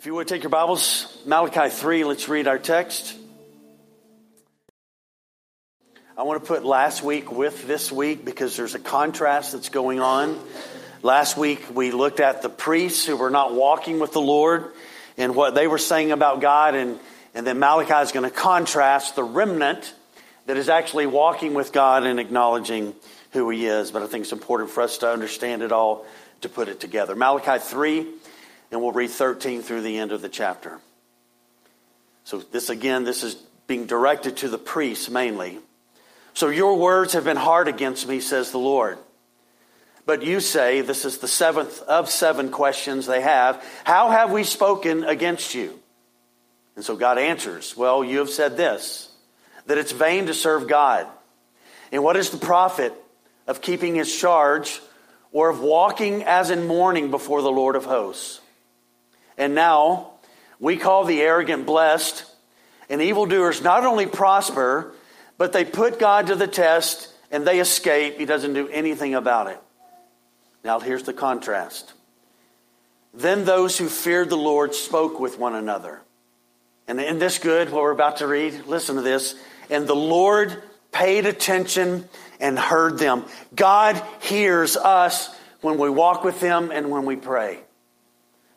If you would take your Bibles, Malachi 3, let's read our text. I want to put last week with this week because there's a contrast that's going on. Last week we looked at the priests who were not walking with the Lord and what they were saying about God, and, and then Malachi is going to contrast the remnant that is actually walking with God and acknowledging who He is. But I think it's important for us to understand it all to put it together. Malachi 3, and we'll read 13 through the end of the chapter. So, this again, this is being directed to the priests mainly. So, your words have been hard against me, says the Lord. But you say, this is the seventh of seven questions they have, how have we spoken against you? And so God answers, well, you have said this, that it's vain to serve God. And what is the profit of keeping his charge or of walking as in mourning before the Lord of hosts? And now we call the arrogant blessed, and evildoers not only prosper, but they put God to the test and they escape. He doesn't do anything about it. Now, here's the contrast. Then those who feared the Lord spoke with one another. And in this good, what we're about to read, listen to this. And the Lord paid attention and heard them. God hears us when we walk with Him and when we pray.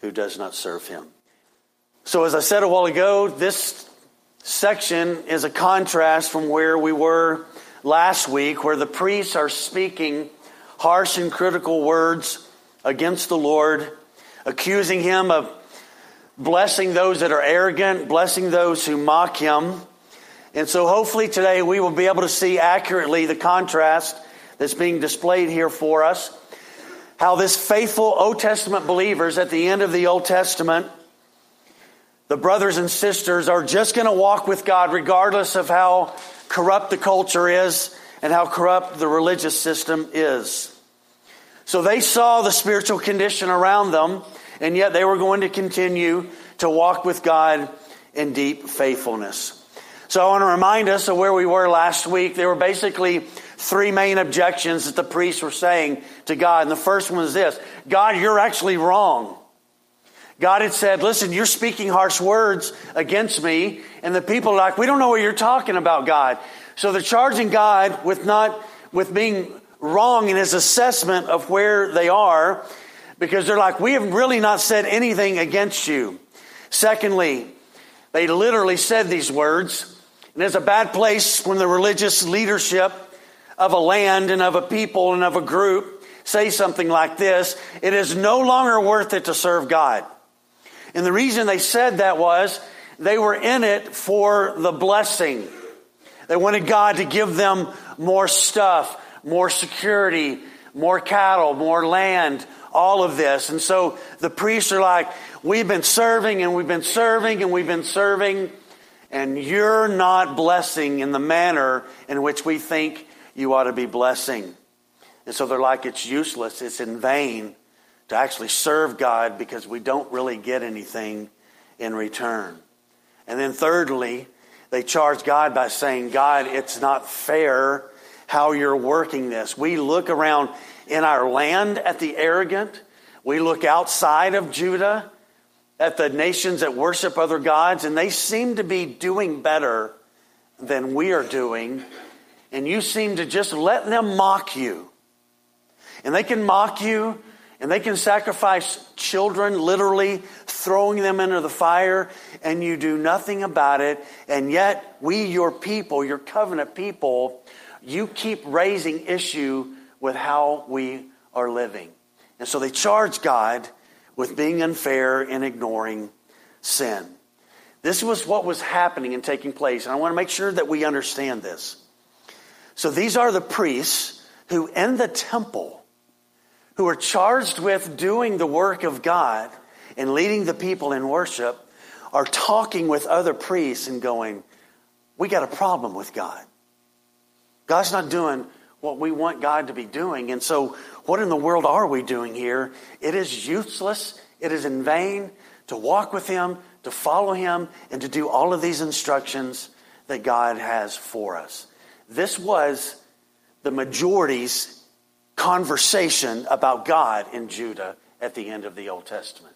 who does not serve him. So, as I said a while ago, this section is a contrast from where we were last week, where the priests are speaking harsh and critical words against the Lord, accusing him of blessing those that are arrogant, blessing those who mock him. And so, hopefully, today we will be able to see accurately the contrast that's being displayed here for us how this faithful Old Testament believers at the end of the Old Testament, the brothers and sisters, are just going to walk with God regardless of how corrupt the culture is and how corrupt the religious system is. So they saw the spiritual condition around them, and yet they were going to continue to walk with God in deep faithfulness. So I want to remind us of where we were last week. There were basically three main objections that the priests were saying to God. And the first one is this God, you're actually wrong. God had said, Listen, you're speaking harsh words against me. And the people are like, We don't know what you're talking about, God. So they're charging God with not, with being wrong in his assessment of where they are because they're like, We have really not said anything against you. Secondly, they literally said these words. And it's a bad place when the religious leadership of a land and of a people and of a group say something like this, it is no longer worth it to serve God. And the reason they said that was they were in it for the blessing. They wanted God to give them more stuff, more security, more cattle, more land, all of this. And so the priests are like, we've been serving and we've been serving and we've been serving, and you're not blessing in the manner in which we think you ought to be blessing. And so they're like, it's useless, it's in vain to actually serve God because we don't really get anything in return. And then, thirdly, they charge God by saying, God, it's not fair how you're working this. We look around in our land at the arrogant, we look outside of Judah at the nations that worship other gods, and they seem to be doing better than we are doing and you seem to just let them mock you. And they can mock you and they can sacrifice children, literally throwing them into the fire, and you do nothing about it. And yet, we, your people, your covenant people, you keep raising issue with how we are living. And so they charge God with being unfair and ignoring sin. This was what was happening and taking place. And I want to make sure that we understand this. So these are the priests who, in the temple, who are charged with doing the work of God and leading the people in worship are talking with other priests and going, We got a problem with God. God's not doing what we want God to be doing. And so, what in the world are we doing here? It is useless, it is in vain to walk with Him, to follow Him, and to do all of these instructions that God has for us. This was the majority's conversation about God in Judah at the end of the Old Testament.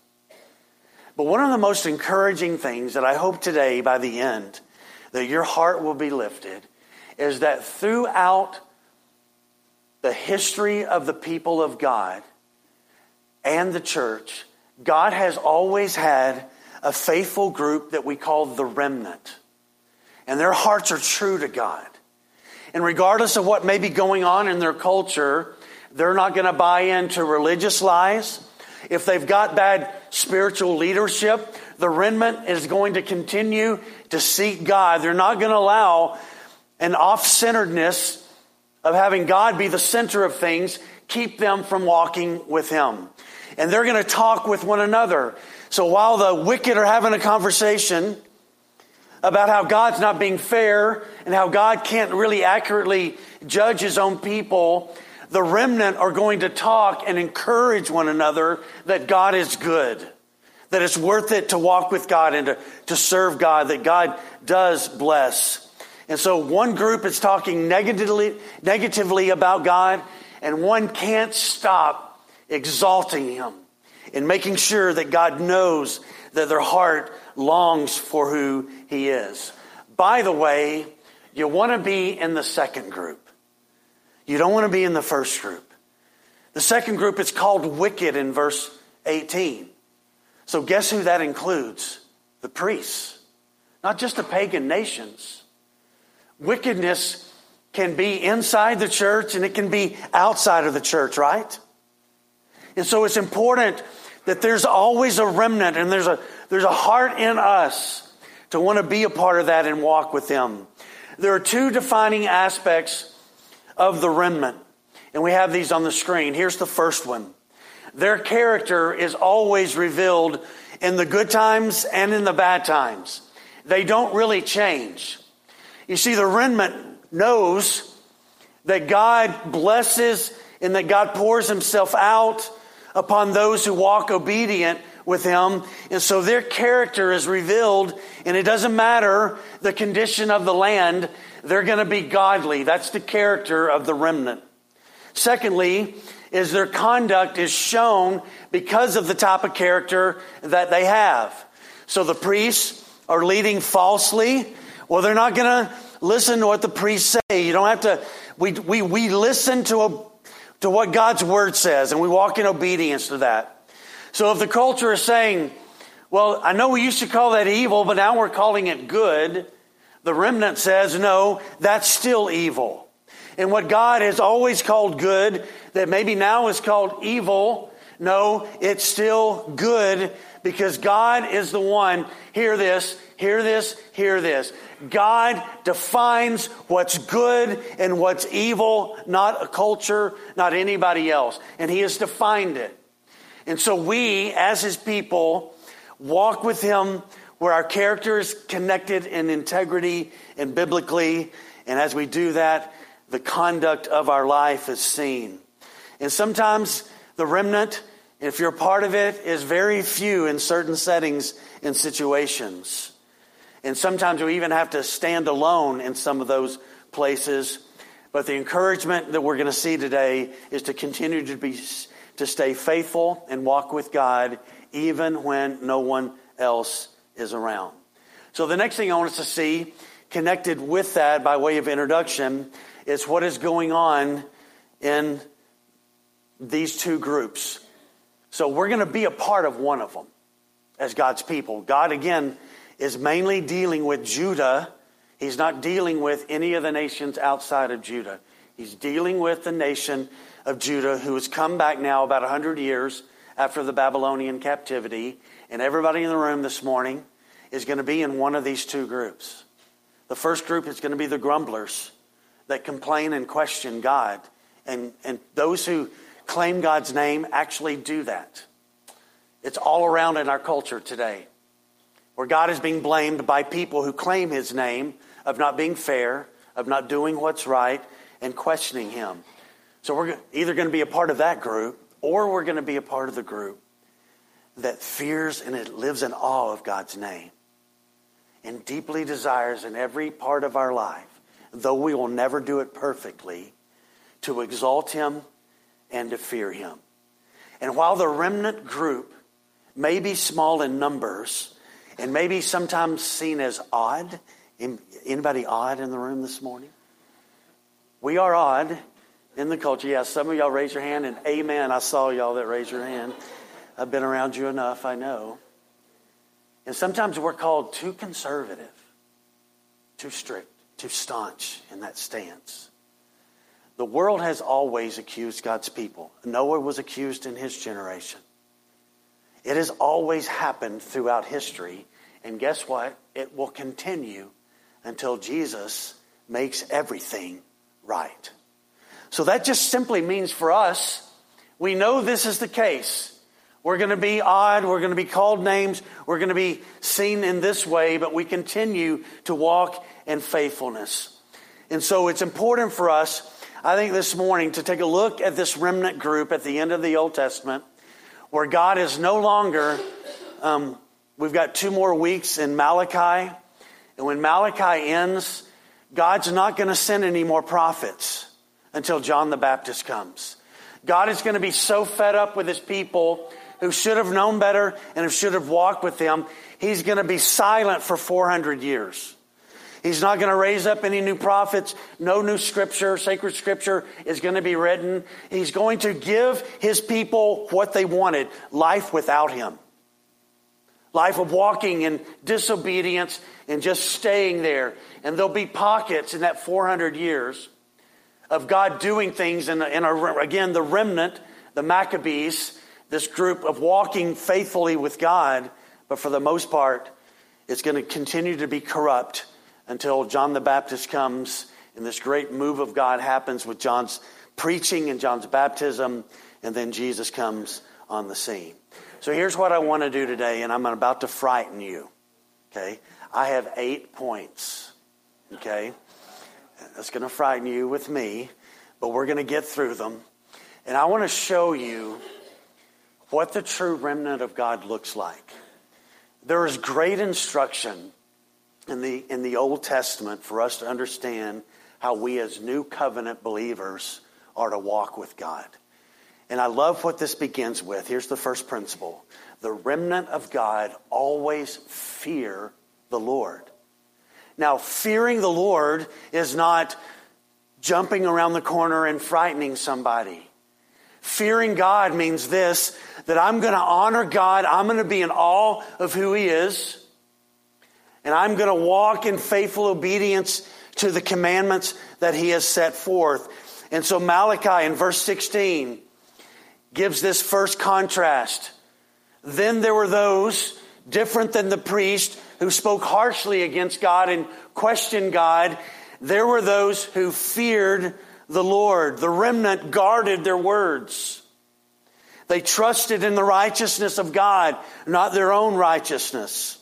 But one of the most encouraging things that I hope today, by the end, that your heart will be lifted is that throughout the history of the people of God and the church, God has always had a faithful group that we call the remnant. And their hearts are true to God. And regardless of what may be going on in their culture, they're not going to buy into religious lies. If they've got bad spiritual leadership, the remnant is going to continue to seek God. They're not going to allow an off centeredness of having God be the center of things keep them from walking with Him. And they're going to talk with one another. So while the wicked are having a conversation about how God's not being fair and how God can't really accurately judge His own people, the remnant are going to talk and encourage one another that God is good, that it's worth it to walk with God and to, to serve God, that God does bless. And so one group is talking negatively, negatively about God, and one can't stop exalting Him and making sure that God knows that their heart longs for who He is. By the way, you want to be in the second group. You don't want to be in the first group. The second group is called wicked in verse 18. So guess who that includes? The priests. Not just the pagan nations Wickedness can be inside the church and it can be outside of the church, right? And so it's important that there's always a remnant and there's a, there's a heart in us to want to be a part of that and walk with them. There are two defining aspects of the remnant, and we have these on the screen. Here's the first one their character is always revealed in the good times and in the bad times, they don't really change. You see, the remnant knows that God blesses and that God pours himself out upon those who walk obedient with him. And so their character is revealed, and it doesn't matter the condition of the land, they're going to be godly. That's the character of the remnant. Secondly, is their conduct is shown because of the type of character that they have. So the priests are leading falsely well, they're not going to listen to what the priests say. You don't have to. We, we, we listen to, a, to what God's word says and we walk in obedience to that. So if the culture is saying, well, I know we used to call that evil, but now we're calling it good, the remnant says, no, that's still evil. And what God has always called good, that maybe now is called evil, no, it's still good because God is the one, hear this, hear this, hear this. God defines what's good and what's evil, not a culture, not anybody else. And He has defined it. And so we, as His people, walk with Him where our character is connected in integrity and biblically. And as we do that, the conduct of our life is seen. And sometimes the remnant, if you're part of it, is very few in certain settings and situations. And sometimes we even have to stand alone in some of those places. But the encouragement that we're going to see today is to continue to be to stay faithful and walk with God even when no one else is around. So the next thing I want us to see connected with that by way of introduction is what is going on in these two groups. So we're going to be a part of one of them as God's people. God again is mainly dealing with Judah. He's not dealing with any of the nations outside of Judah. He's dealing with the nation of Judah who has come back now about 100 years after the Babylonian captivity. And everybody in the room this morning is going to be in one of these two groups. The first group is going to be the grumblers that complain and question God. And, and those who claim God's name actually do that. It's all around in our culture today, where God is being blamed by people who claim his name of not being fair, of not doing what's right, and questioning him. So we're either going to be a part of that group or we're going to be a part of the group that fears and it lives in awe of God's name and deeply desires in every part of our life, though we will never do it perfectly, to exalt him and to fear him. And while the remnant group may be small in numbers and maybe sometimes seen as odd, anybody odd in the room this morning? We are odd in the culture. Yeah, some of y'all raise your hand, and amen. I saw y'all that raised your hand. I've been around you enough, I know. And sometimes we're called too conservative, too strict, too staunch in that stance. The world has always accused God's people. Noah was accused in his generation. It has always happened throughout history. And guess what? It will continue until Jesus makes everything right. So that just simply means for us, we know this is the case. We're going to be odd. We're going to be called names. We're going to be seen in this way, but we continue to walk in faithfulness. And so it's important for us, I think, this morning to take a look at this remnant group at the end of the Old Testament where God is no longer, um, we've got two more weeks in Malachi. And when Malachi ends, God's not going to send any more prophets until John the Baptist comes. God is going to be so fed up with his people who should have known better and who should have walked with him, he's going to be silent for 400 years. He's not going to raise up any new prophets. No new scripture, sacred scripture is going to be written. He's going to give his people what they wanted life without him. Life of walking in disobedience and just staying there. And there'll be pockets in that 400 years of God doing things. And, again, the remnant, the Maccabees, this group of walking faithfully with God, but for the most part, it's going to continue to be corrupt until John the Baptist comes and this great move of God happens with John's preaching and John's baptism, and then Jesus comes on the scene. So here's what I want to do today, and I'm about to frighten you. Okay? I have eight points. Okay? That's going to frighten you with me, but we're going to get through them. And I want to show you what the true remnant of God looks like. There is great instruction in the, in the Old Testament for us to understand how we, as new covenant believers, are to walk with God. And I love what this begins with. Here's the first principle the remnant of God always fear the Lord. Now, fearing the Lord is not jumping around the corner and frightening somebody. Fearing God means this that I'm going to honor God, I'm going to be in awe of who He is, and I'm going to walk in faithful obedience to the commandments that He has set forth. And so Malachi in verse 16 gives this first contrast. Then there were those different than the priest who spoke harshly against God and questioned God. There were those who feared the Lord. The remnant guarded their words. They trusted in the righteousness of God, not their own righteousness.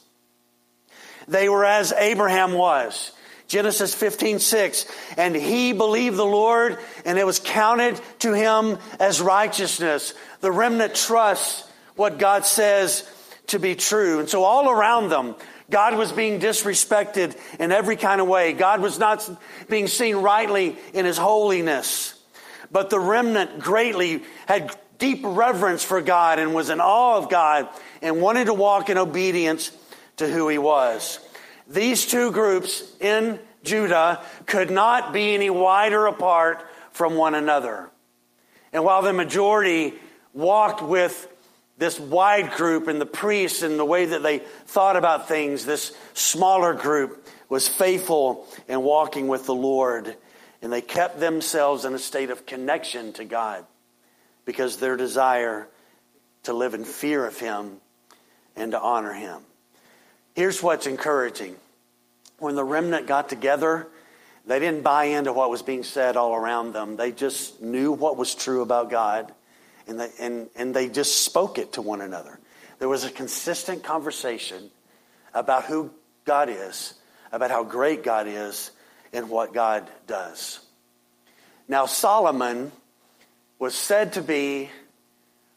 They were as Abraham was. Genesis 15, 6. And he believed the Lord, and it was counted to him as righteousness. The remnant trusts what God says to be true. And so all around them, God was being disrespected in every kind of way. God was not being seen rightly in his holiness. But the remnant greatly had deep reverence for God and was in awe of God and wanted to walk in obedience to who he was. These two groups in Judah could not be any wider apart from one another. And while the majority walked with this wide group and the priests and the way that they thought about things, this smaller group was faithful in walking with the Lord. And they kept themselves in a state of connection to God because their desire to live in fear of Him and to honor Him. Here's what's encouraging. When the remnant got together, they didn't buy into what was being said all around them. They just knew what was true about God and they, and, and they just spoke it to one another. there was a consistent conversation about who God is, about how great God is, and what God does. Now, Solomon was said to be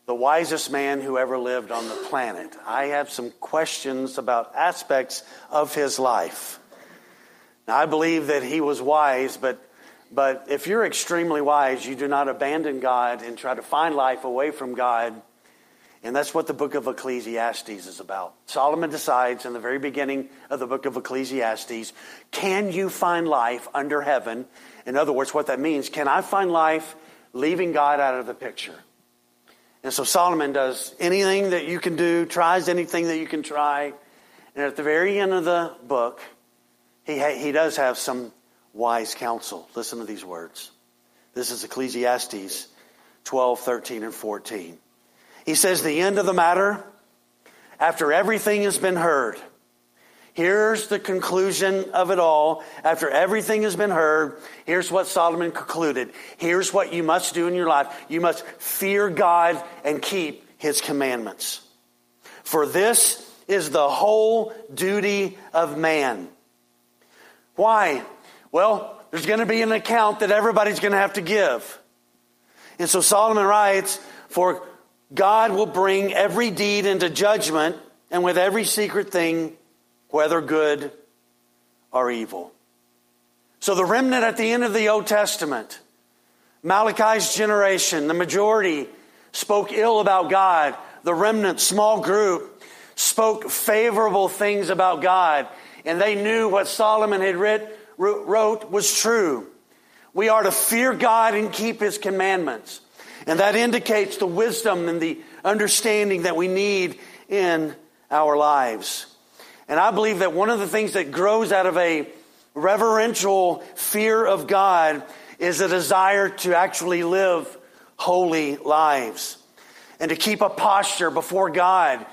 the wisest man who ever lived on the planet. I have some questions about aspects of his life. Now, I believe that he was wise, but, but if you're extremely wise, you do not abandon God and try to find life away from God. And that's what the book of Ecclesiastes is about. Solomon decides in the very beginning of the book of Ecclesiastes can you find life under heaven? In other words, what that means, can I find life leaving God out of the picture? And so Solomon does anything that you can do, tries anything that you can try. And at the very end of the book, he, ha- he does have some wise counsel. Listen to these words. This is Ecclesiastes 12, 13, and 14. He says, The end of the matter, after everything has been heard, here's the conclusion of it all. After everything has been heard, here's what Solomon concluded. Here's what you must do in your life. You must fear God and keep his commandments. For this is the whole duty of man. Why? Well, there's going to be an account that everybody's going to have to give. And so Solomon writes, For God will bring every deed into judgment, and with every secret thing, whether good or evil. So the remnant at the end of the Old Testament, Malachi's generation, the majority spoke ill about God. The remnant, small group, spoke favorable things about God and they knew what Solomon had writ, wrote was true. We are to fear God and keep his commandments. And that indicates the wisdom and the understanding that we need in our lives. And I believe that one of the things that grows out of a reverential fear of God is a desire to actually live holy lives and to keep a posture before God,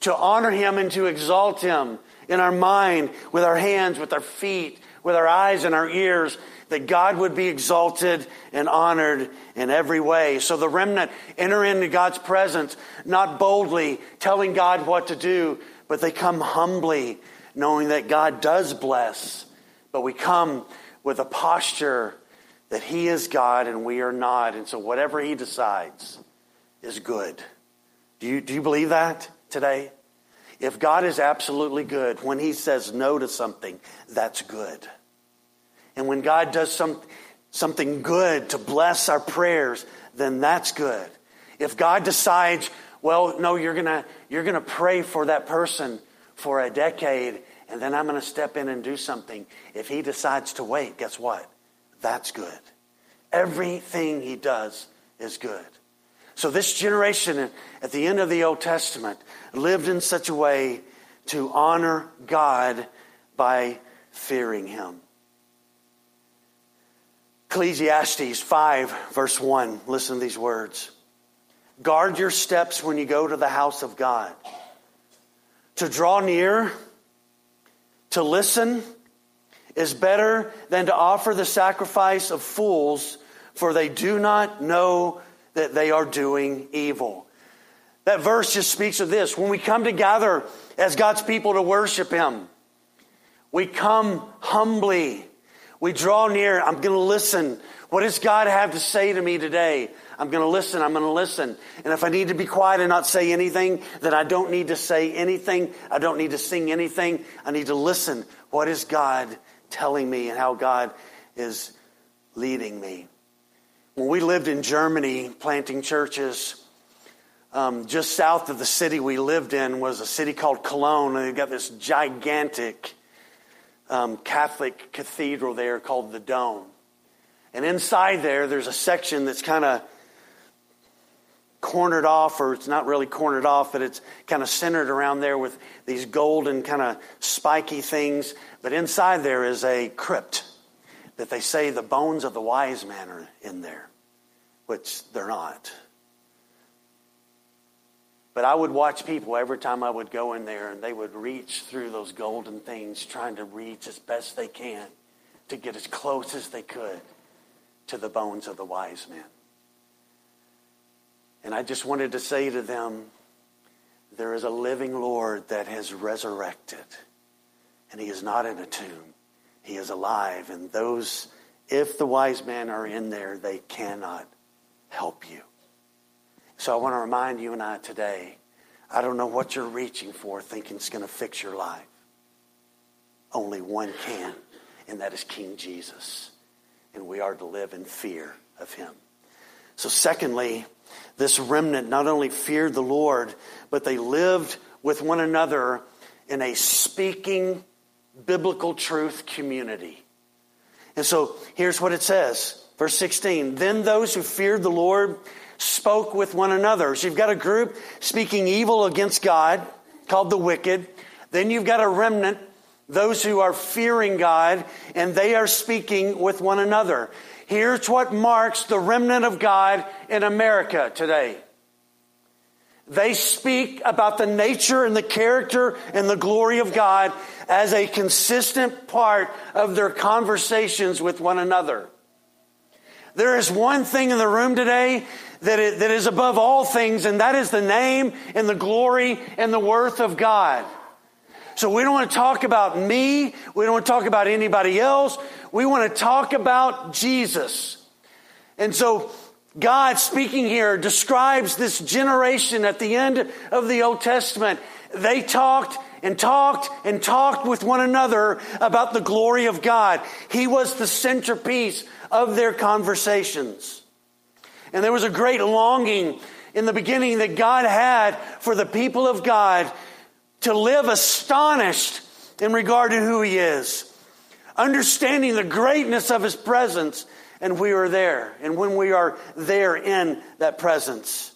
to honor Him and to exalt Him, in our mind, with our hands, with our feet, with our eyes and our ears, that God would be exalted and honored in every way. So the remnant enter into God's presence, not boldly telling God what to do, but they come humbly, knowing that God does bless. But we come with a posture that He is God and we are not. And so whatever He decides is good. Do you, do you believe that today? If God is absolutely good, when He says no to something, that's good. And when God does some, something good to bless our prayers, then that's good. If God decides, well, no, you're going you're going to pray for that person for a decade, and then I'm going to step in and do something. If He decides to wait, guess what? That's good. Everything He does is good. So this generation at the end of the Old Testament lived in such a way to honor God by fearing Him. Ecclesiastes 5, verse 1. Listen to these words. Guard your steps when you go to the house of God. To draw near, to listen, is better than to offer the sacrifice of fools, for they do not know that they are doing evil. That verse just speaks of this. When we come together as God's people to worship Him, we come humbly. We draw near. I'm going to listen. What does God have to say to me today? I'm going to listen. I'm going to listen. And if I need to be quiet and not say anything, then I don't need to say anything. I don't need to sing anything. I need to listen. What is God telling me and how God is leading me? When we lived in Germany planting churches, um, just south of the city we lived in was a city called Cologne, and they've got this gigantic um, Catholic cathedral there called the Dome. And inside there, there's a section that's kind of cornered off, or it's not really cornered off, but it's kind of centered around there with these golden kind of spiky things. But inside there is a crypt that they say the bones of the wise man are in there, which they're not. But I would watch people every time I would go in there, and they would reach through those golden things, trying to reach as best they can to get as close as they could to the bones of the wise men. And I just wanted to say to them there is a living Lord that has resurrected, and he is not in a tomb. He is alive, and those, if the wise men are in there, they cannot help you. So I want to remind you and I today I don't know what you're reaching for thinking it's going to fix your life. Only one can, and that is King Jesus. And we are to live in fear of him. So, secondly, this remnant not only feared the Lord, but they lived with one another in a speaking biblical truth community. And so here's what it says. Verse 16 Then those who feared the Lord spoke with one another. So you've got a group speaking evil against God, called the wicked. Then you've got a remnant, those who are fearing God, and they are speaking with one another. Here's what marks the remnant of God in America today. They speak about the nature and the character and the glory of God as a consistent part of their conversations with one another. There is one thing in the room today that is, above all things, and that is the name and the glory and the worth of God. So we don't want to talk about me. We don't want to talk about anybody else. We want to talk about Jesus. And so God speaking here describes this generation at the end of the Old Testament. They talked and talked and talked with one another about the glory of God. He was the centerpiece of their conversations. And there was a great longing in the beginning that God had for the people of God to live astonished in regard to who He is, understanding the greatness of His presence, and we are there. And when we are there in that presence,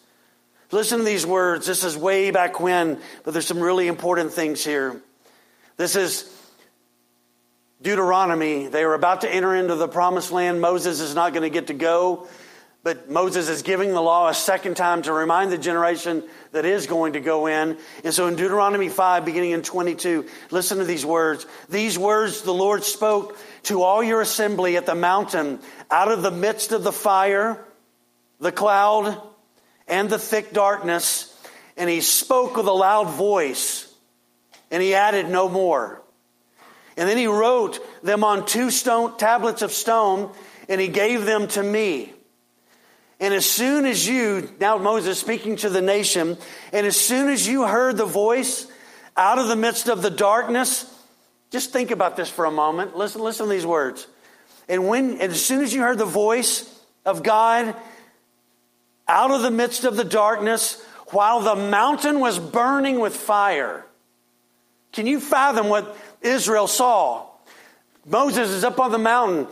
listen to these words. This is way back when, but there's some really important things here. This is Deuteronomy. They are about to enter into the promised land. Moses is not going to get to go. But Moses is giving the law a second time to remind the generation that is going to go in. And so in Deuteronomy 5, beginning in 22, listen to these words. These words the Lord spoke to all your assembly at the mountain out of the midst of the fire, the cloud, and the thick darkness. And he spoke with a loud voice, and he added no more. And then he wrote them on two stone tablets of stone, and he gave them to me. And as soon as you, now Moses speaking to the nation, and as soon as you heard the voice out of the midst of the darkness, just think about this for a moment. Listen, listen to these words. And when, and as soon as you heard the voice of God out of the midst of the darkness, while the mountain was burning with fire, can you fathom what Israel saw? Moses is up on the mountain,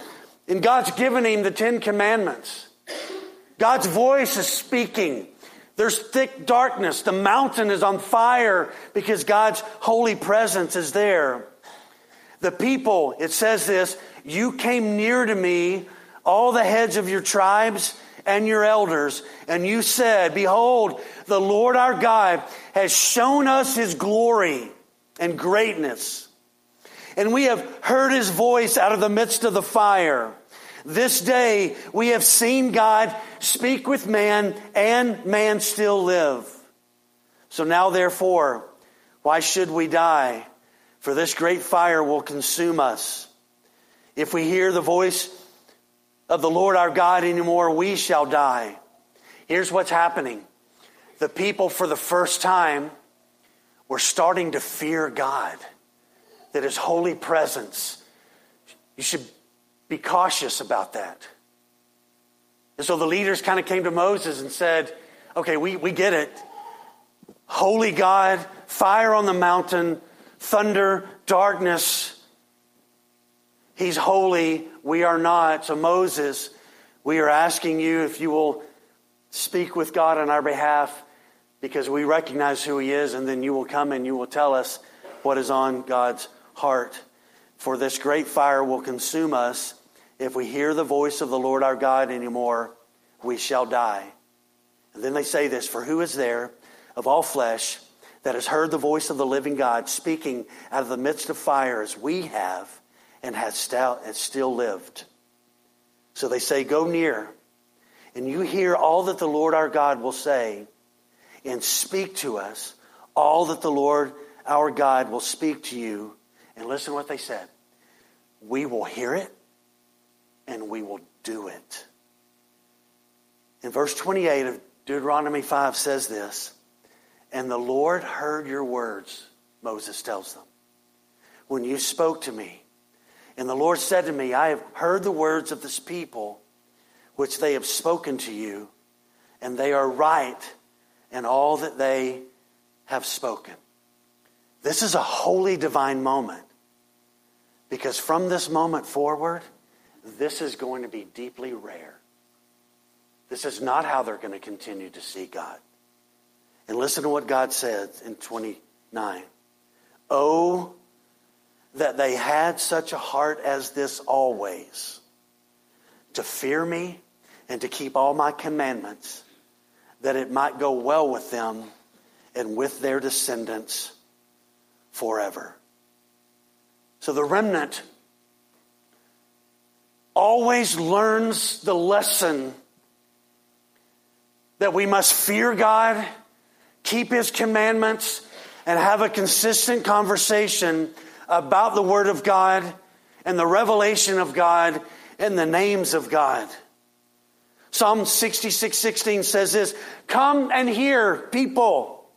and God's given him the Ten Commandments. God's voice is speaking. There's thick darkness. The mountain is on fire because God's holy presence is there. The people, it says this, you came near to me, all the heads of your tribes and your elders, and you said, Behold, the Lord our God has shown us his glory and greatness. And we have heard his voice out of the midst of the fire. This day we have seen God speak with man, and man still live. So now, therefore, why should we die? For this great fire will consume us. If we hear the voice of the Lord our God anymore, we shall die. Here's what's happening the people, for the first time, were starting to fear God, that His holy presence. You should be cautious about that. And so the leaders kind of came to Moses and said, Okay, we, we get it. Holy God, fire on the mountain, thunder, darkness. He's holy. We are not. So, Moses, we are asking you if you will speak with God on our behalf because we recognize who He is, and then you will come and you will tell us what is on God's heart. For this great fire will consume us. If we hear the voice of the Lord our God anymore, we shall die. And then they say this For who is there of all flesh that has heard the voice of the living God speaking out of the midst of fire as we have and has still lived? So they say, Go near, and you hear all that the Lord our God will say, and speak to us all that the Lord our God will speak to you. And listen what they said. We will hear it and we will do it. In verse 28 of Deuteronomy 5 says this And the Lord heard your words, Moses tells them, when you spoke to me. And the Lord said to me, I have heard the words of this people which they have spoken to you, and they are right in all that they have spoken. This is a holy divine moment because from this moment forward, this is going to be deeply rare. This is not how they're going to continue to see God. And listen to what God said in 29. Oh, that they had such a heart as this always, to fear me and to keep all my commandments, that it might go well with them and with their descendants forever. So the remnant always learns the lesson that we must fear God, keep His commandments, and have a consistent conversation about the Word of God and the revelation of God and the names of God. Psalm 66 16 says this Come and hear, people,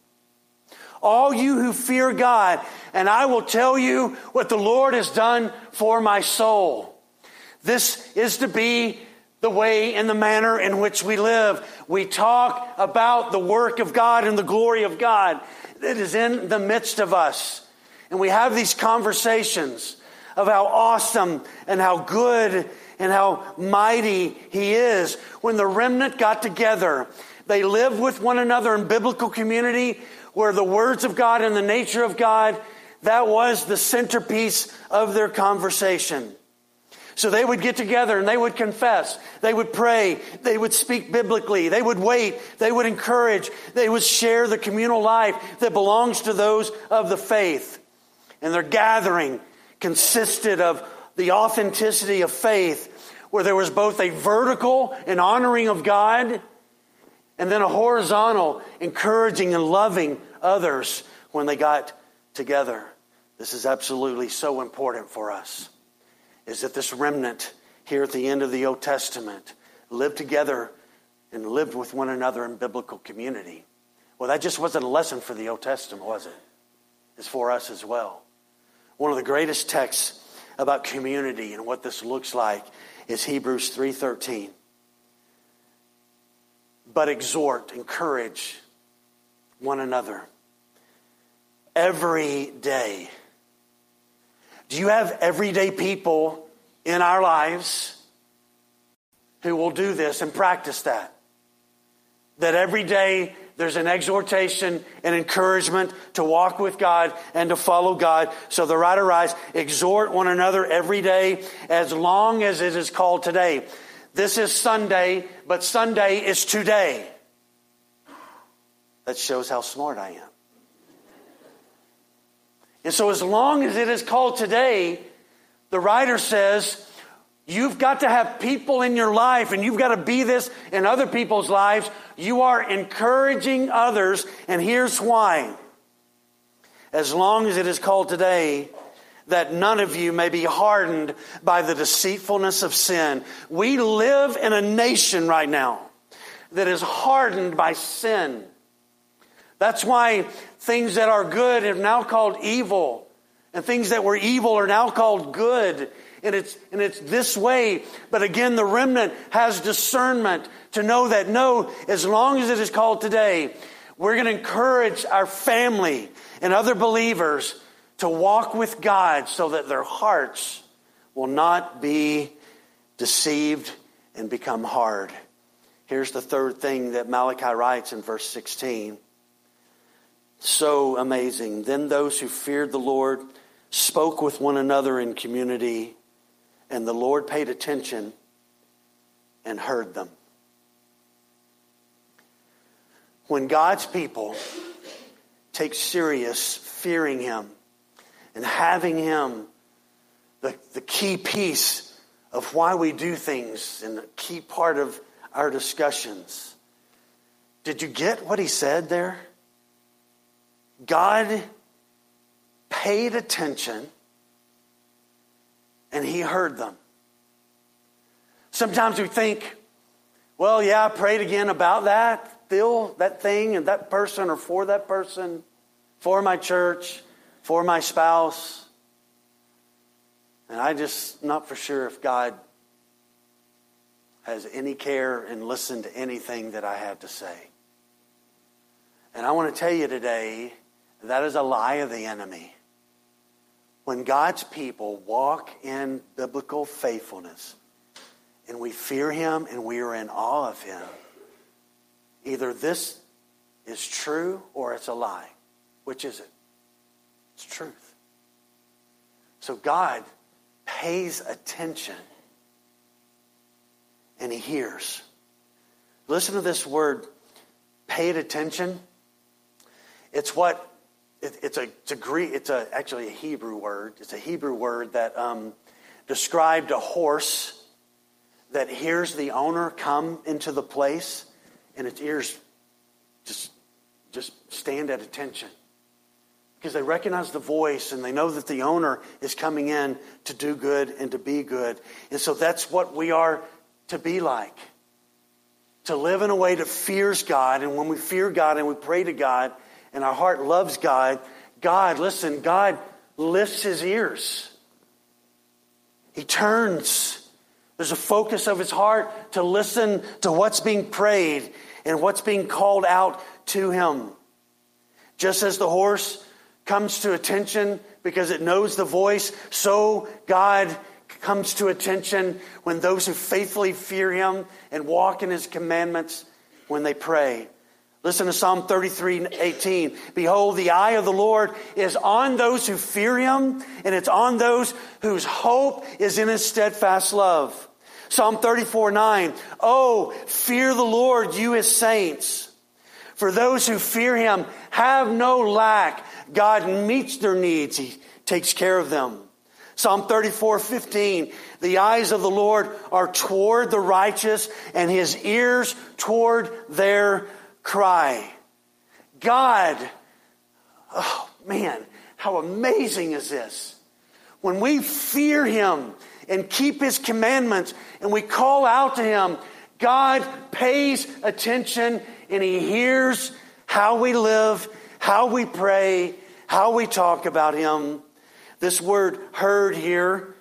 all you who fear God, and I will tell you what the Lord has done for my soul. This is to be the way and the manner in which we live. We talk about the work of God and the glory of God that is in the midst of us. And we have these conversations of how awesome and how good and how mighty He is. When the remnant got together, they lived with one another in biblical community where the words of God and the nature of God, that was the centerpiece of their conversation. So they would get together and they would confess. They would pray. They would speak biblically. They would wait. They would encourage. They would share the communal life that belongs to those of the faith. And their gathering consisted of the authenticity of faith, where there was both a vertical and honoring of God, and then a horizontal encouraging and loving others when they got together. This is absolutely so important for us is that this remnant here at the end of the Old Testament lived together and lived with one another in biblical community. Well, that just wasn't a lesson for the Old Testament, was it? It's for us as well. One of the greatest texts about community and what this looks like is Hebrews 3:13. But exhort, encourage one another every day do you have everyday people in our lives who will do this and practice that? That every day there's an exhortation and encouragement to walk with God and to follow God. So the writer writes, exhort one another every day as long as it is called today. This is Sunday, but Sunday is today. That shows how smart I am. And so, as long as it is called today, the writer says, you've got to have people in your life, and you've got to be this in other people's lives. You are encouraging others, and here's why. As long as it is called today, that none of you may be hardened by the deceitfulness of sin. We live in a nation right now that is hardened by sin. That's why things that are good are now called evil, and things that were evil are now called good. And it's, and it's this way. But again, the remnant has discernment to know that no, as long as it is called today, we're going to encourage our family and other believers to walk with God so that their hearts will not be deceived and become hard. Here's the third thing that Malachi writes in verse 16. So amazing. Then those who feared the Lord spoke with one another in community, and the Lord paid attention and heard them. When God's people take serious fearing Him and having Him the, the key piece of why we do things and a key part of our discussions. Did you get what he said there? God paid attention and he heard them. Sometimes we think, well, yeah, I prayed again about that, still, that thing and that person or for that person, for my church, for my spouse. And I just not for sure if God has any care and listened to anything that I had to say. And I want to tell you today that is a lie of the enemy. When God's people walk in biblical faithfulness and we fear Him and we are in awe of Him, either this is true or it's a lie. Which is it? It's truth. So God pays attention and He hears. Listen to this word, paid attention. It's what it, it's a it's a Greek it's a actually a Hebrew word. It's a Hebrew word that um, described a horse that hears the owner come into the place, and its ears just just stand at attention because they recognize the voice and they know that the owner is coming in to do good and to be good. And so that's what we are to be like. To live in a way that fears God. And when we fear God and we pray to God, and our heart loves God, God, listen, God lifts his ears. He turns. There's a focus of his heart to listen to what's being prayed and what's being called out to him. Just as the horse comes to attention because it knows the voice, so God comes to attention when those who faithfully fear him and walk in his commandments when they pray. Listen to Psalm 33 18. Behold, the eye of the Lord is on those who fear him, and it's on those whose hope is in his steadfast love. Psalm 34 9. Oh, fear the Lord, you his saints. For those who fear him have no lack. God meets their needs, he takes care of them. Psalm 34 15. The eyes of the Lord are toward the righteous, and his ears toward their cry. God, oh man, how amazing is this? When we fear Him and keep His commandments and we call out to Him, God pays attention and He hears how we live, how we pray, how we talk about Him. This word heard here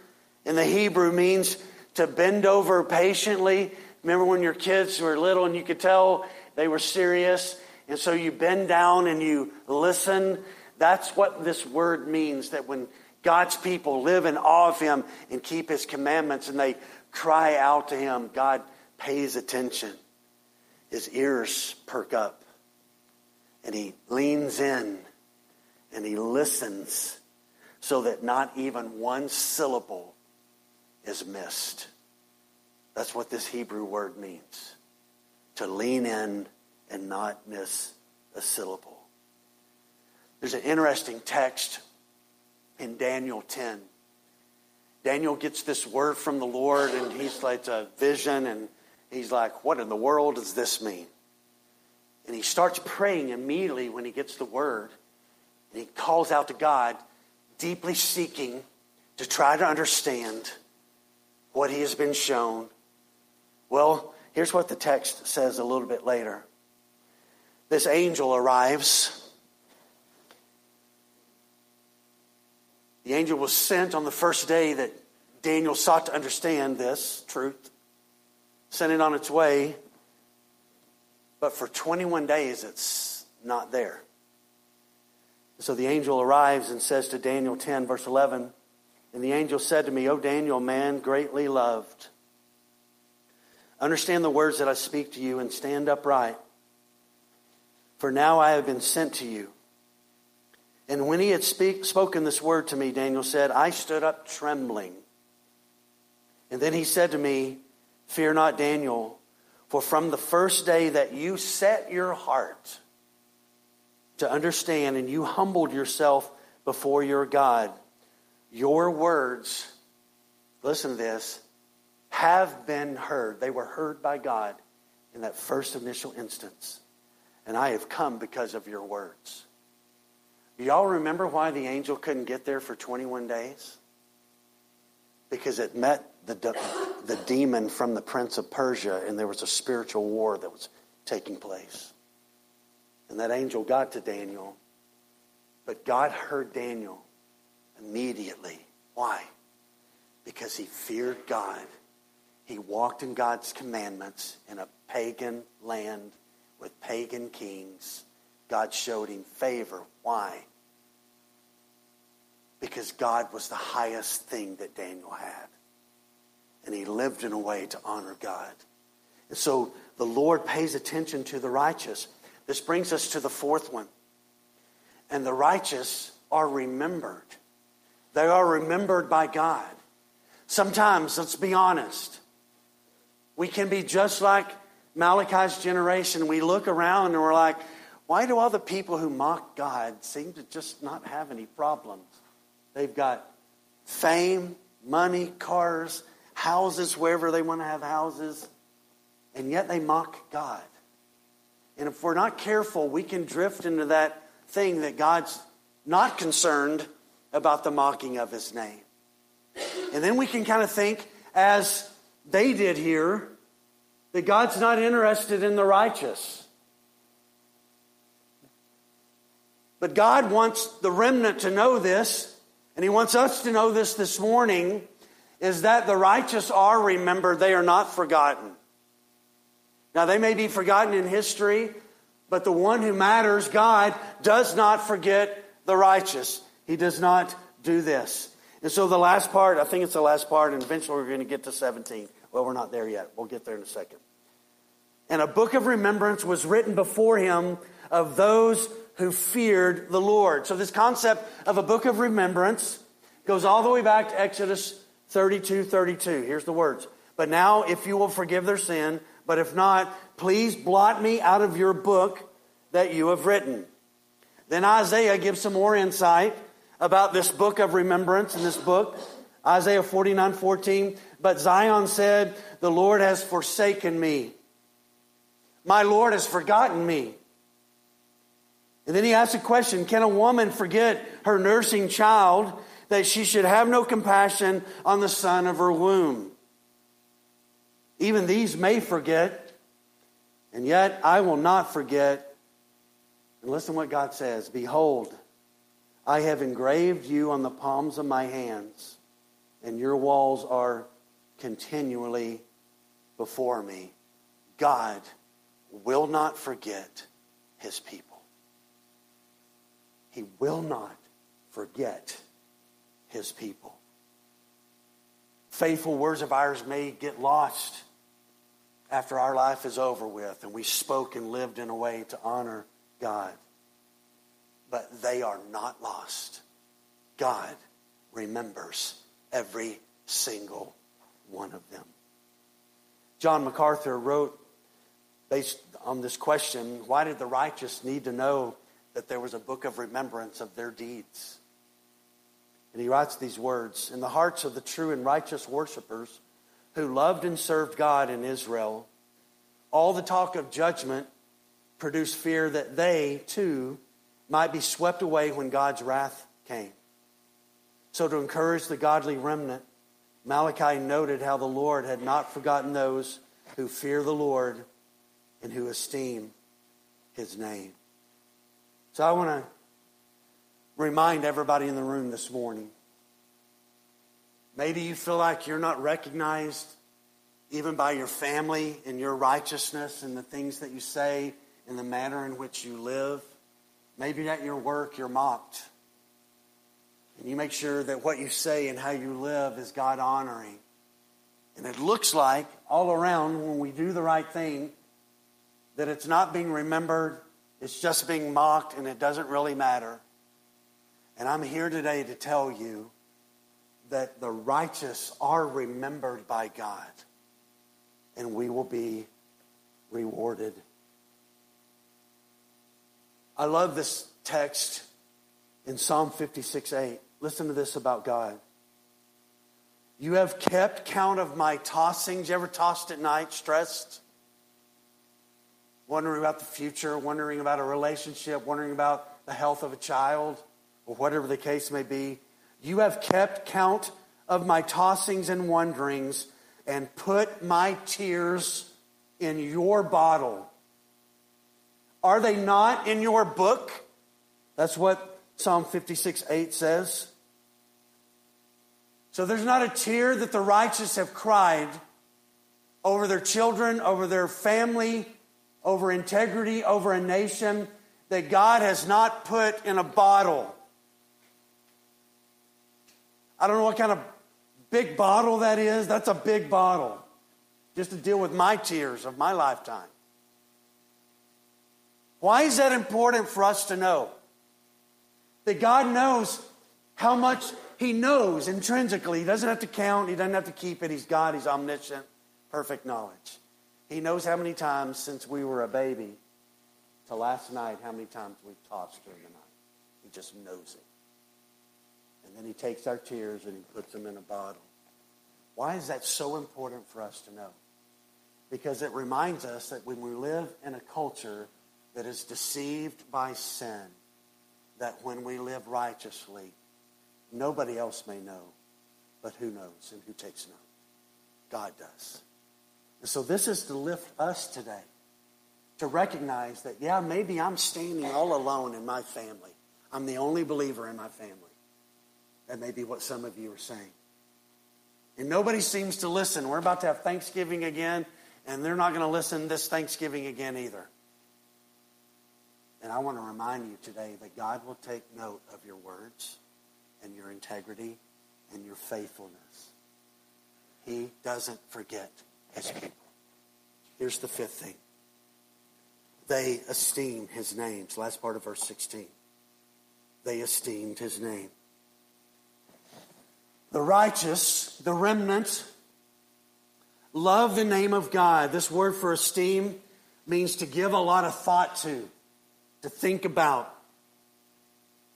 in the Hebrew means to bend over patiently. Remember when your kids were little and you could tell they were serious. And so you bend down and you listen. That's what this word means that when God's people live in awe of Him and keep His commandments and they cry out to Him, God pays attention. His ears perk up and He leans in and He listens so that not even one syllable is missed. That's what this Hebrew word means to lean in and not miss a syllable. There's an interesting text in Daniel 10. Daniel gets this word from the Lord, and he's like a vision, and he's like, What in the world does this mean? And he starts praying immediately when he gets the word, and he calls out to God, deeply seeking to try to understand what he has been shown. Well, Here's what the text says a little bit later. This angel arrives. The angel was sent on the first day that Daniel sought to understand this truth, sent it on its way, but for 21 days it's not there. So the angel arrives and says to Daniel 10, verse 11, And the angel said to me, O Daniel, man greatly loved, Understand the words that I speak to you and stand upright. For now I have been sent to you. And when he had speak, spoken this word to me, Daniel said, I stood up trembling. And then he said to me, Fear not, Daniel, for from the first day that you set your heart to understand and you humbled yourself before your God, your words, listen to this, have been heard. They were heard by God in that first initial instance. And I have come because of your words. Y'all remember why the angel couldn't get there for 21 days? Because it met the, the demon from the prince of Persia, and there was a spiritual war that was taking place. And that angel got to Daniel, but God heard Daniel immediately. Why? Because he feared God. He walked in God's commandments in a pagan land with pagan kings. God showed him favor. Why? Because God was the highest thing that Daniel had. And he lived in a way to honor God. And so the Lord pays attention to the righteous. This brings us to the fourth one. And the righteous are remembered. They are remembered by God. Sometimes, let's be honest, we can be just like Malachi's generation. We look around and we're like, why do all the people who mock God seem to just not have any problems? They've got fame, money, cars, houses wherever they want to have houses, and yet they mock God. And if we're not careful, we can drift into that thing that God's not concerned about the mocking of his name. And then we can kind of think, as they did here, that God's not interested in the righteous. But God wants the remnant to know this, and He wants us to know this this morning is that the righteous are remembered, they are not forgotten. Now, they may be forgotten in history, but the one who matters, God, does not forget the righteous. He does not do this. And so, the last part, I think it's the last part, and eventually we're going to get to 17. Well, we're not there yet. We'll get there in a second. And a book of remembrance was written before him of those who feared the Lord. So, this concept of a book of remembrance goes all the way back to Exodus 32 32. Here's the words. But now, if you will forgive their sin, but if not, please blot me out of your book that you have written. Then Isaiah gives some more insight about this book of remembrance in this book. Isaiah 49 14. But Zion said, The Lord has forsaken me. My Lord has forgotten me. And then he asks a question Can a woman forget her nursing child that she should have no compassion on the son of her womb? Even these may forget, and yet I will not forget. And listen to what God says Behold, I have engraved you on the palms of my hands, and your walls are continually before me. God will not forget his people. He will not forget his people. Faithful words of ours may get lost after our life is over with and we spoke and lived in a way to honor God. But they are not lost. God remembers every single one of them. John MacArthur wrote, based on this question, why did the righteous need to know that there was a book of remembrance of their deeds. And he writes these words In the hearts of the true and righteous worshippers who loved and served God in Israel, all the talk of judgment produced fear that they, too, might be swept away when God's wrath came. So, to encourage the godly remnant, Malachi noted how the Lord had not forgotten those who fear the Lord and who esteem his name. So I want to remind everybody in the room this morning. Maybe you feel like you're not recognized even by your family in your righteousness and the things that you say in the manner in which you live. Maybe at your work you're mocked. And you make sure that what you say and how you live is God honoring. And it looks like all around when we do the right thing that it's not being remembered it's just being mocked and it doesn't really matter. And I'm here today to tell you that the righteous are remembered by God and we will be rewarded. I love this text in Psalm 56 8. Listen to this about God. You have kept count of my tossings. You ever tossed at night, stressed? wondering about the future, wondering about a relationship, wondering about the health of a child. or whatever the case may be. You have kept count of my tossings and wonderings and put my tears in your bottle. Are they not in your book? That's what Psalm 56 8 says. So there's not a tear that the righteous have cried over their children, over their family, over integrity, over a nation that God has not put in a bottle. I don't know what kind of big bottle that is. That's a big bottle just to deal with my tears of my lifetime. Why is that important for us to know? That God knows how much He knows intrinsically. He doesn't have to count, He doesn't have to keep it. He's God, He's omniscient, perfect knowledge. He knows how many times since we were a baby to last night, how many times we've tossed during the night. He just knows it. And then He takes our tears and He puts them in a bottle. Why is that so important for us to know? Because it reminds us that when we live in a culture that is deceived by sin, that when we live righteously, nobody else may know, but who knows and who takes note? God does. And so this is to lift us today to recognize that, yeah, maybe I'm standing all alone in my family. I'm the only believer in my family. That may be what some of you are saying. And nobody seems to listen. We're about to have Thanksgiving again, and they're not going to listen this Thanksgiving again either. And I want to remind you today that God will take note of your words and your integrity and your faithfulness. He doesn't forget his people. Here's the fifth thing they esteem his names. Last part of verse 16. They esteemed his name. The righteous, the remnant, love the name of God. This word for esteem means to give a lot of thought to to think about.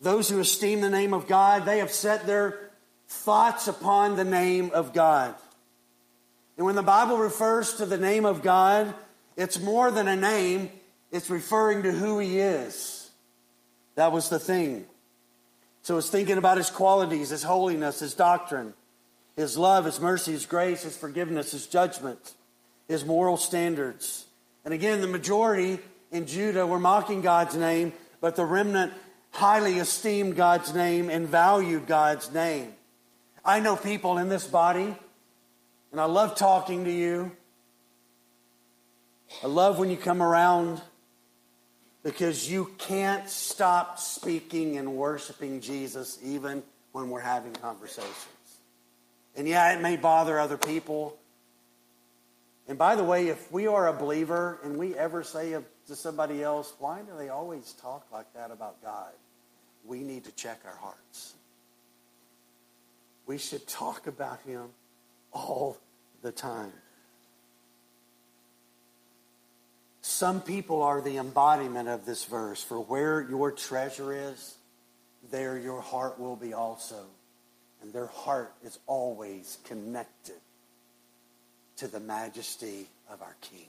Those who esteem the name of God, they have set their thoughts upon the name of God. And when the Bible refers to the name of God, it's more than a name, it's referring to who He is. That was the thing. So it's thinking about His qualities, His holiness, His doctrine, His love, His mercy, His grace, His forgiveness, His judgment, His moral standards. And again, the majority in Judah were mocking God's name, but the remnant highly esteemed God's name and valued God's name. I know people in this body, and I love talking to you. I love when you come around because you can't stop speaking and worshiping Jesus even when we're having conversations. And yeah, it may bother other people. And by the way, if we are a believer and we ever say to somebody else, why do they always talk like that about God? We need to check our hearts. We should talk about Him all the time. Some people are the embodiment of this verse. For where your treasure is, there your heart will be also. And their heart is always connected to the majesty of our King.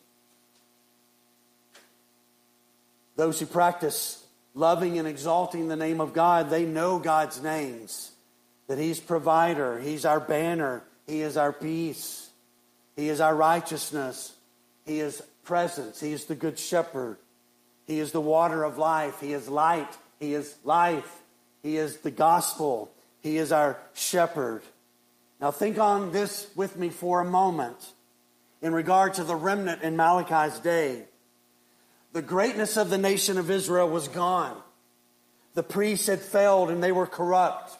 Those who practice loving and exalting the name of God, they know God's names. That He's provider, He's our banner, He is our peace, He is our righteousness, He is presence, He is the good shepherd, He is the water of life, He is light, He is life, He is the gospel, He is our shepherd. Now think on this with me for a moment in regard to the remnant in Malachi's day. The greatness of the nation of Israel was gone. The priests had failed and they were corrupt.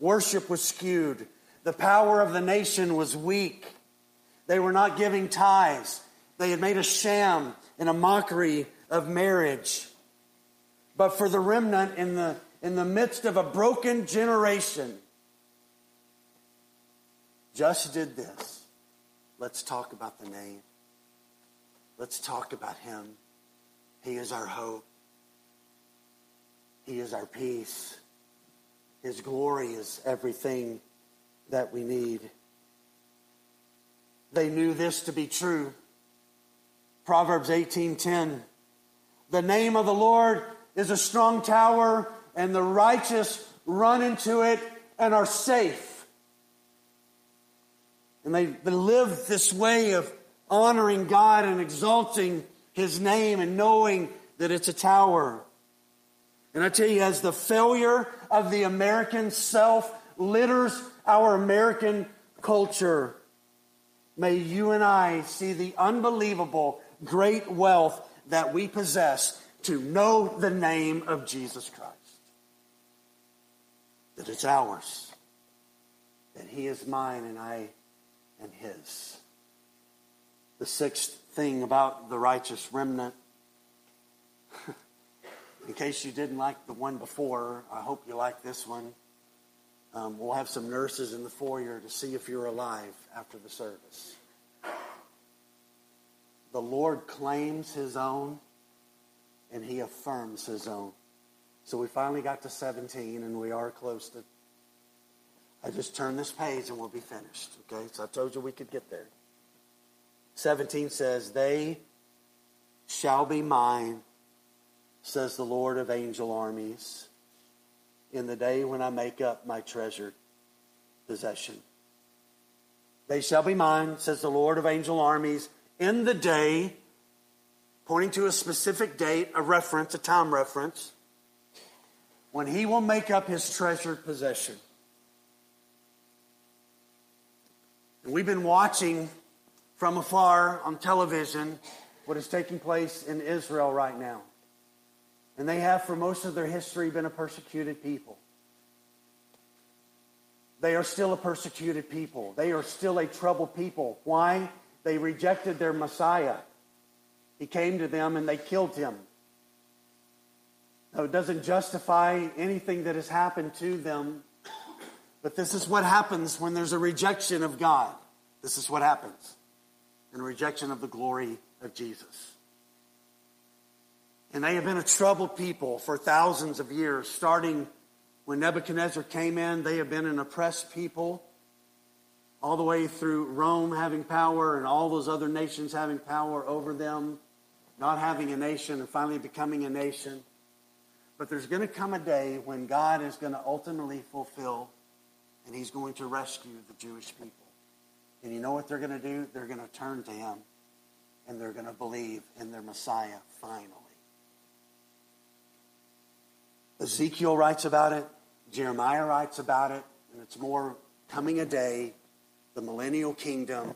Worship was skewed. The power of the nation was weak. They were not giving tithes. They had made a sham and a mockery of marriage. But for the remnant in the, in the midst of a broken generation, just did this. Let's talk about the name. Let's talk about him. He is our hope. He is our peace. His glory is everything that we need. They knew this to be true. Proverbs 18:10 The name of the Lord is a strong tower and the righteous run into it and are safe. And they, they live this way of honoring God and exalting His name and knowing that it's a tower. And I tell you, as the failure of the American self litters our American culture, may you and I see the unbelievable great wealth that we possess to know the name of Jesus Christ. That it's ours. That He is mine and I am His. The sixth thing about the righteous remnant, in case you didn't like the one before, I hope you like this one. Um, we'll have some nurses in the foyer to see if you're alive after the service. The Lord claims His own and He affirms His own. So we finally got to 17 and we are close to. I just turn this page and we'll be finished. Okay? So I told you we could get there. 17 says, They shall be mine, says the Lord of angel armies in the day when I make up my treasured possession. They shall be mine, says the Lord of angel armies, in the day, pointing to a specific date, a reference, a time reference, when he will make up his treasured possession. And we've been watching from afar on television what is taking place in Israel right now. And they have, for most of their history, been a persecuted people. They are still a persecuted people. They are still a troubled people. Why? They rejected their Messiah. He came to them and they killed him. Now, it doesn't justify anything that has happened to them, but this is what happens when there's a rejection of God. This is what happens and rejection of the glory of Jesus. And they have been a troubled people for thousands of years. Starting when Nebuchadnezzar came in, they have been an oppressed people, all the way through Rome having power and all those other nations having power over them, not having a nation and finally becoming a nation. But there's going to come a day when God is going to ultimately fulfill and he's going to rescue the Jewish people. And you know what they're going to do? They're going to turn to him and they're going to believe in their Messiah finally. Ezekiel writes about it, Jeremiah writes about it, and it's more coming a day, the millennial kingdom,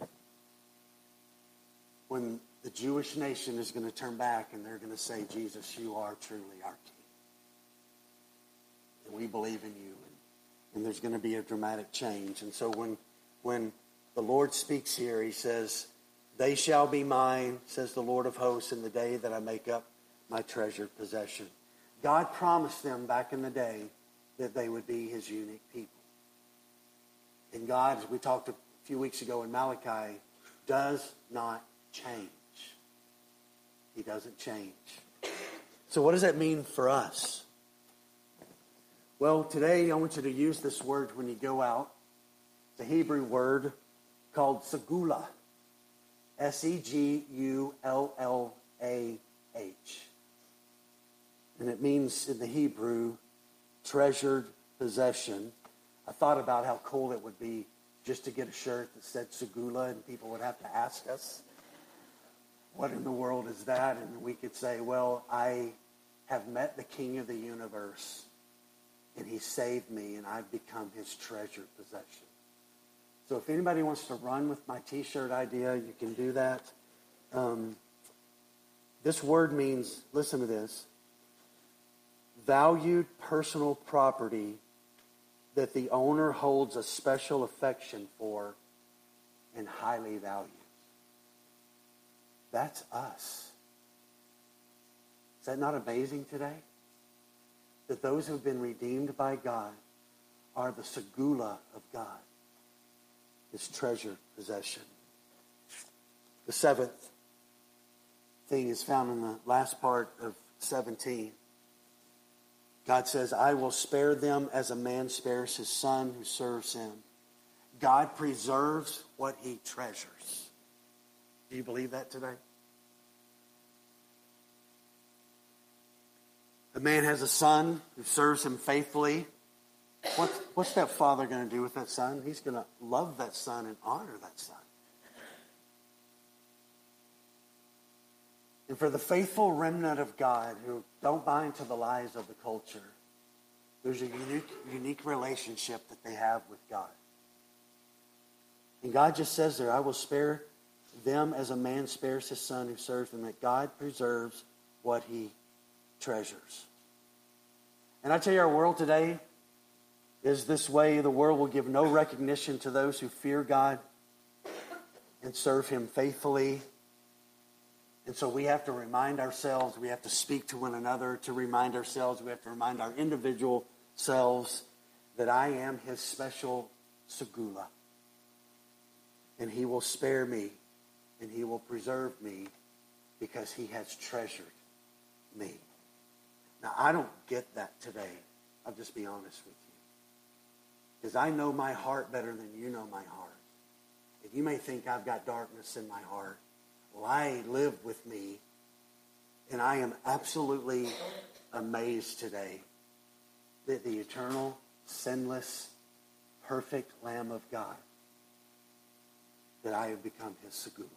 when the Jewish nation is going to turn back and they're going to say, Jesus, you are truly our King. And we believe in you. And, there's going to be a dramatic change. And so when, when the Lord speaks here, he says, They shall be mine, says the Lord of hosts, in the day that I make up my treasured possession. God promised them back in the day that they would be his unique people. And God, as we talked a few weeks ago in Malachi, does not change. He doesn't change. So, what does that mean for us? Well, today I want you to use this word when you go out. It's a Hebrew word called segula. S E G U L L A H. And it means in the Hebrew, treasured possession. I thought about how cool it would be just to get a shirt that said Segula and people would have to ask us, what in the world is that? And we could say, well, I have met the King of the universe and he saved me and I've become his treasured possession. So if anybody wants to run with my t-shirt idea, you can do that. Um, this word means, listen to this, valued personal property that the owner holds a special affection for and highly values. That's us. Is that not amazing today? That those who have been redeemed by God are the segula of God, his treasured possession. The seventh thing is found in the last part of 17. God says, I will spare them as a man spares his son who serves him. God preserves what he treasures. Do you believe that today? A man has a son who serves him faithfully, What's, what's that father going to do with that son? He's going to love that son and honor that son. And for the faithful remnant of God who don't buy into the lies of the culture, there's a unique, unique relationship that they have with God. And God just says there, I will spare them as a man spares his son who serves him, that God preserves what he treasures. And I tell you, our world today is this way. The world will give no recognition to those who fear God and serve him faithfully and so we have to remind ourselves, we have to speak to one another to remind ourselves, we have to remind our individual selves that I am his special segula. And he will spare me and he will preserve me because he has treasured me. Now, I don't get that today. I'll just be honest with you. Because I know my heart better than you know my heart. And you may think I've got darkness in my heart Well, I live with me. And I am absolutely amazed today that the eternal, sinless, perfect Lamb of God, that I have become his segula.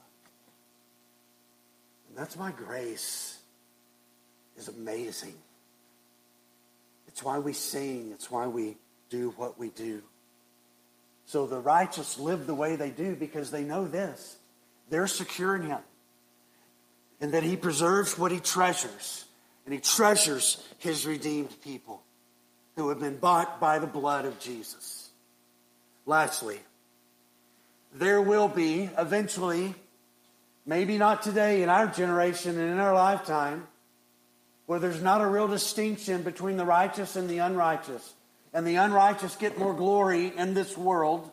And that's my grace is amazing. It's why we sing. It's why we do what we do. So the righteous live the way they do because they know this. They're secure in him and that he preserves what he treasures. And he treasures his redeemed people who have been bought by the blood of Jesus. Lastly, there will be eventually, maybe not today in our generation and in our lifetime, where there's not a real distinction between the righteous and the unrighteous. And the unrighteous get more glory in this world.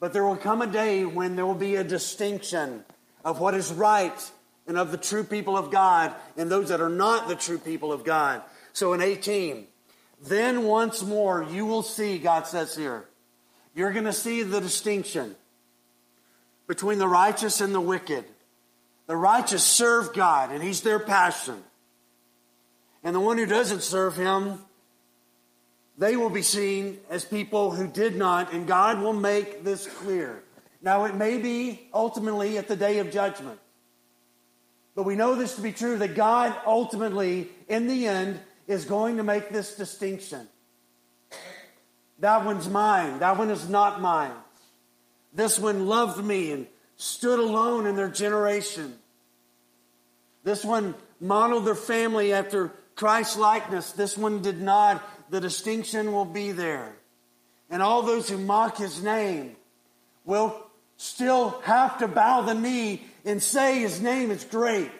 But there will come a day when there will be a distinction of what is right and of the true people of God and those that are not the true people of God. So in 18, then once more you will see, God says here, you're going to see the distinction between the righteous and the wicked. The righteous serve God, and He's their passion. And the one who doesn't serve Him, they will be seen as people who did not, and God will make this clear. Now, it may be ultimately at the day of judgment. But we know this to be true that God ultimately, in the end, is going to make this distinction. That one's mine. That one is not mine. This one loved me and stood alone in their generation. This one modeled their family after Christ's likeness. This one did not. The distinction will be there. And all those who mock his name will still have to bow the knee and say his name is great.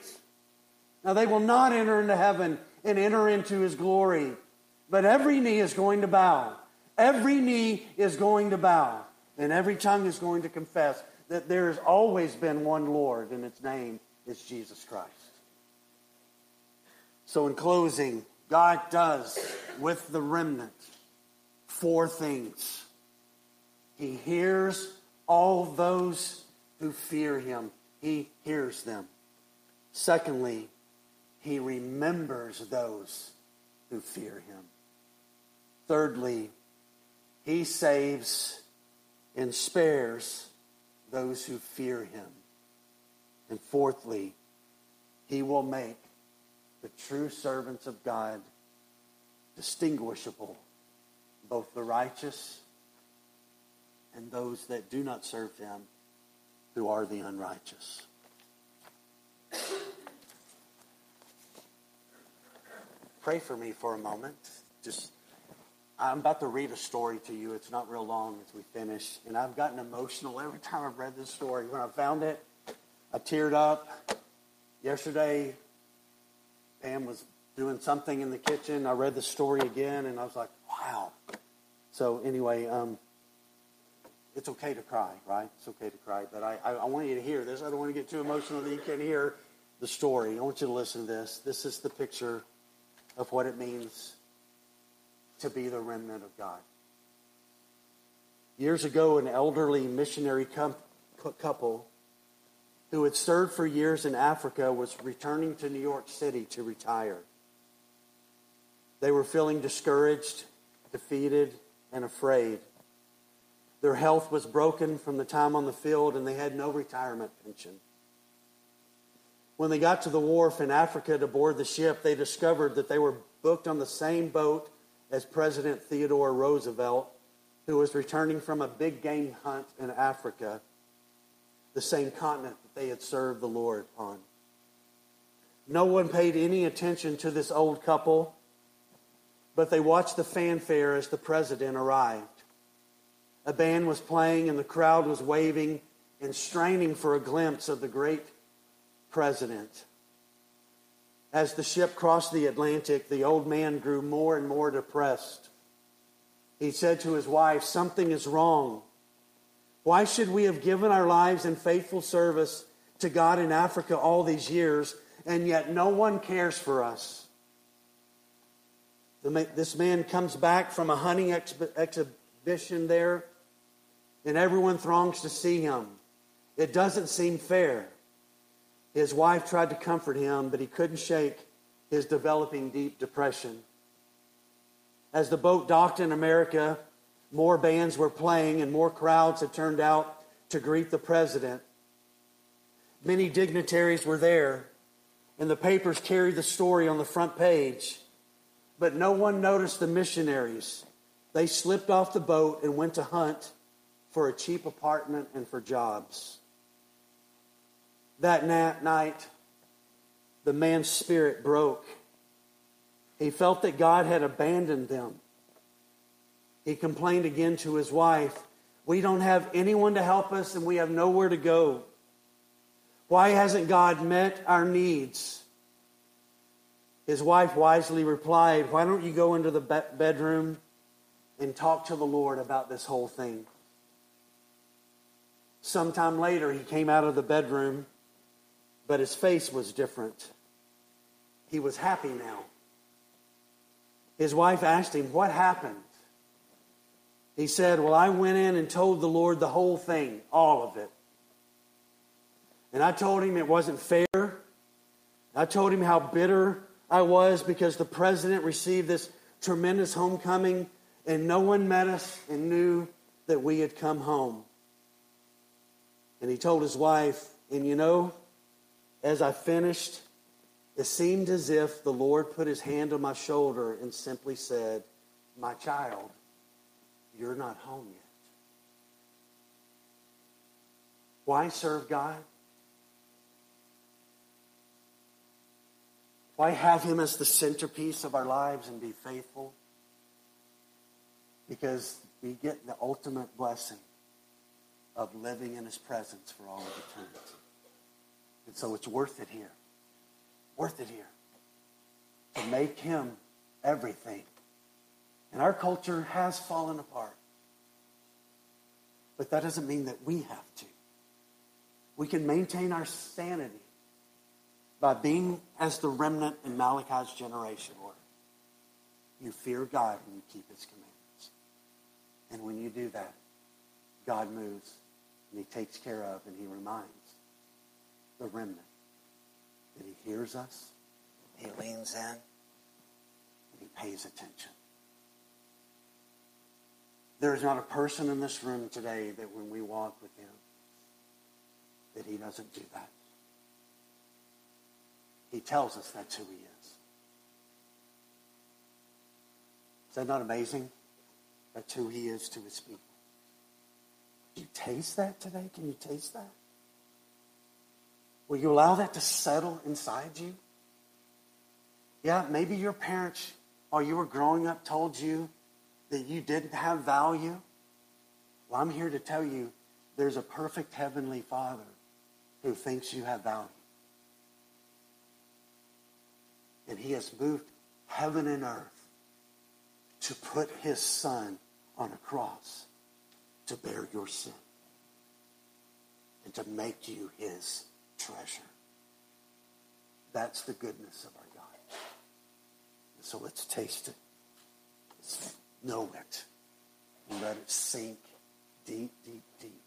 Now, they will not enter into heaven and enter into his glory, but every knee is going to bow. Every knee is going to bow, and every tongue is going to confess that there has always been one Lord, and its name is Jesus Christ. So, in closing, God does with the remnant four things. He hears all those who fear him, he hears them. Secondly, he remembers those who fear him. Thirdly, he saves and spares those who fear him. And fourthly, he will make the true servants of God distinguishable, both the righteous and those that do not serve him who are the unrighteous. Pray for me for a moment. Just I'm about to read a story to you. It's not real long as we finish. And I've gotten emotional every time I've read this story. When I found it, I teared up. Yesterday, Pam was doing something in the kitchen. I read the story again, and I was like, wow. So, anyway, um, it's okay to cry, right? It's okay to cry. But I, I, I, want you to hear this. I don't want to get too emotional that you can't hear the story. I want you to listen to this. This is the picture of what it means to be the remnant of God. Years ago, an elderly missionary couple who had served for years in Africa was returning to New York City to retire. They were feeling discouraged, defeated, and afraid. Their health was broken from the time on the field, and they had no retirement pension. When they got to the wharf in Africa to board the ship, they discovered that they were booked on the same boat as President Theodore Roosevelt, who was returning from a big game hunt in Africa, the same continent they had served the Lord on. No one paid any attention to this old couple, but they watched the fanfare as the president arrived. A band was playing, and the crowd was waving and straining for a glimpse of the great president. As the ship crossed the Atlantic, the old man grew more and more depressed. He said to his wife, Something is wrong. Why should we have given our lives in faithful service to God in Africa all these years, and yet no one cares for us? This man comes back from a hunting exhibition there, and everyone throngs to see him. It doesn't seem fair. His wife tried to comfort him, but he couldn't shake his developing deep depression. As the boat docked in America, more bands were playing and more crowds had turned out to greet the president. Many dignitaries were there, and the papers carried the story on the front page. But no one noticed the missionaries. They slipped off the boat and went to hunt for a cheap apartment and for jobs. That night, the man's spirit broke. He felt that God had abandoned them. He complained again to his wife, We don't have anyone to help us and we have nowhere to go. Why hasn't God met our needs? His wife wisely replied, Why don't you go into the bedroom and talk to the Lord about this whole thing? Sometime later, he came out of the bedroom, but his face was different. He was happy now. His wife asked him, What happened? He said, Well, I went in and told the Lord the whole thing, all of it. And I told him it wasn't fair. I told him how bitter I was because the president received this tremendous homecoming and no one met us and knew that we had come home. And he told his wife, and you know, as I finished, it seemed as if the Lord put his hand on my shoulder and simply said, My child, you're not home yet. Why serve God? Why have Him as the centerpiece of our lives and be faithful? Because we get the ultimate blessing of living in His presence for all of eternity. And so it's worth it here. Worth it here. To make Him everything and our culture has fallen apart. But that doesn't mean that we have to. We can maintain our sanity by being as the remnant in Malachi's generation Lord. You fear God and you keep his commandments. And when you do that, God moves and he takes care of and he reminds the remnant that he hears us, he leans in, and he pays attention. There is not a person in this room today that when we walk with him, that he doesn't do that. He tells us that's who he is. Is that not amazing? That's who he is to his people. Do you taste that today? Can you taste that? Will you allow that to settle inside you? Yeah, maybe your parents, while you were growing up, told you that you didn't have value? Well, I'm here to tell you there's a perfect heavenly Father who thinks you have value. And he has moved heaven and earth to put his son on a cross to bear your sin and to make you his treasure. That's the goodness of our God. so let's taste it. Let's know it. Let it sink deep, deep, deep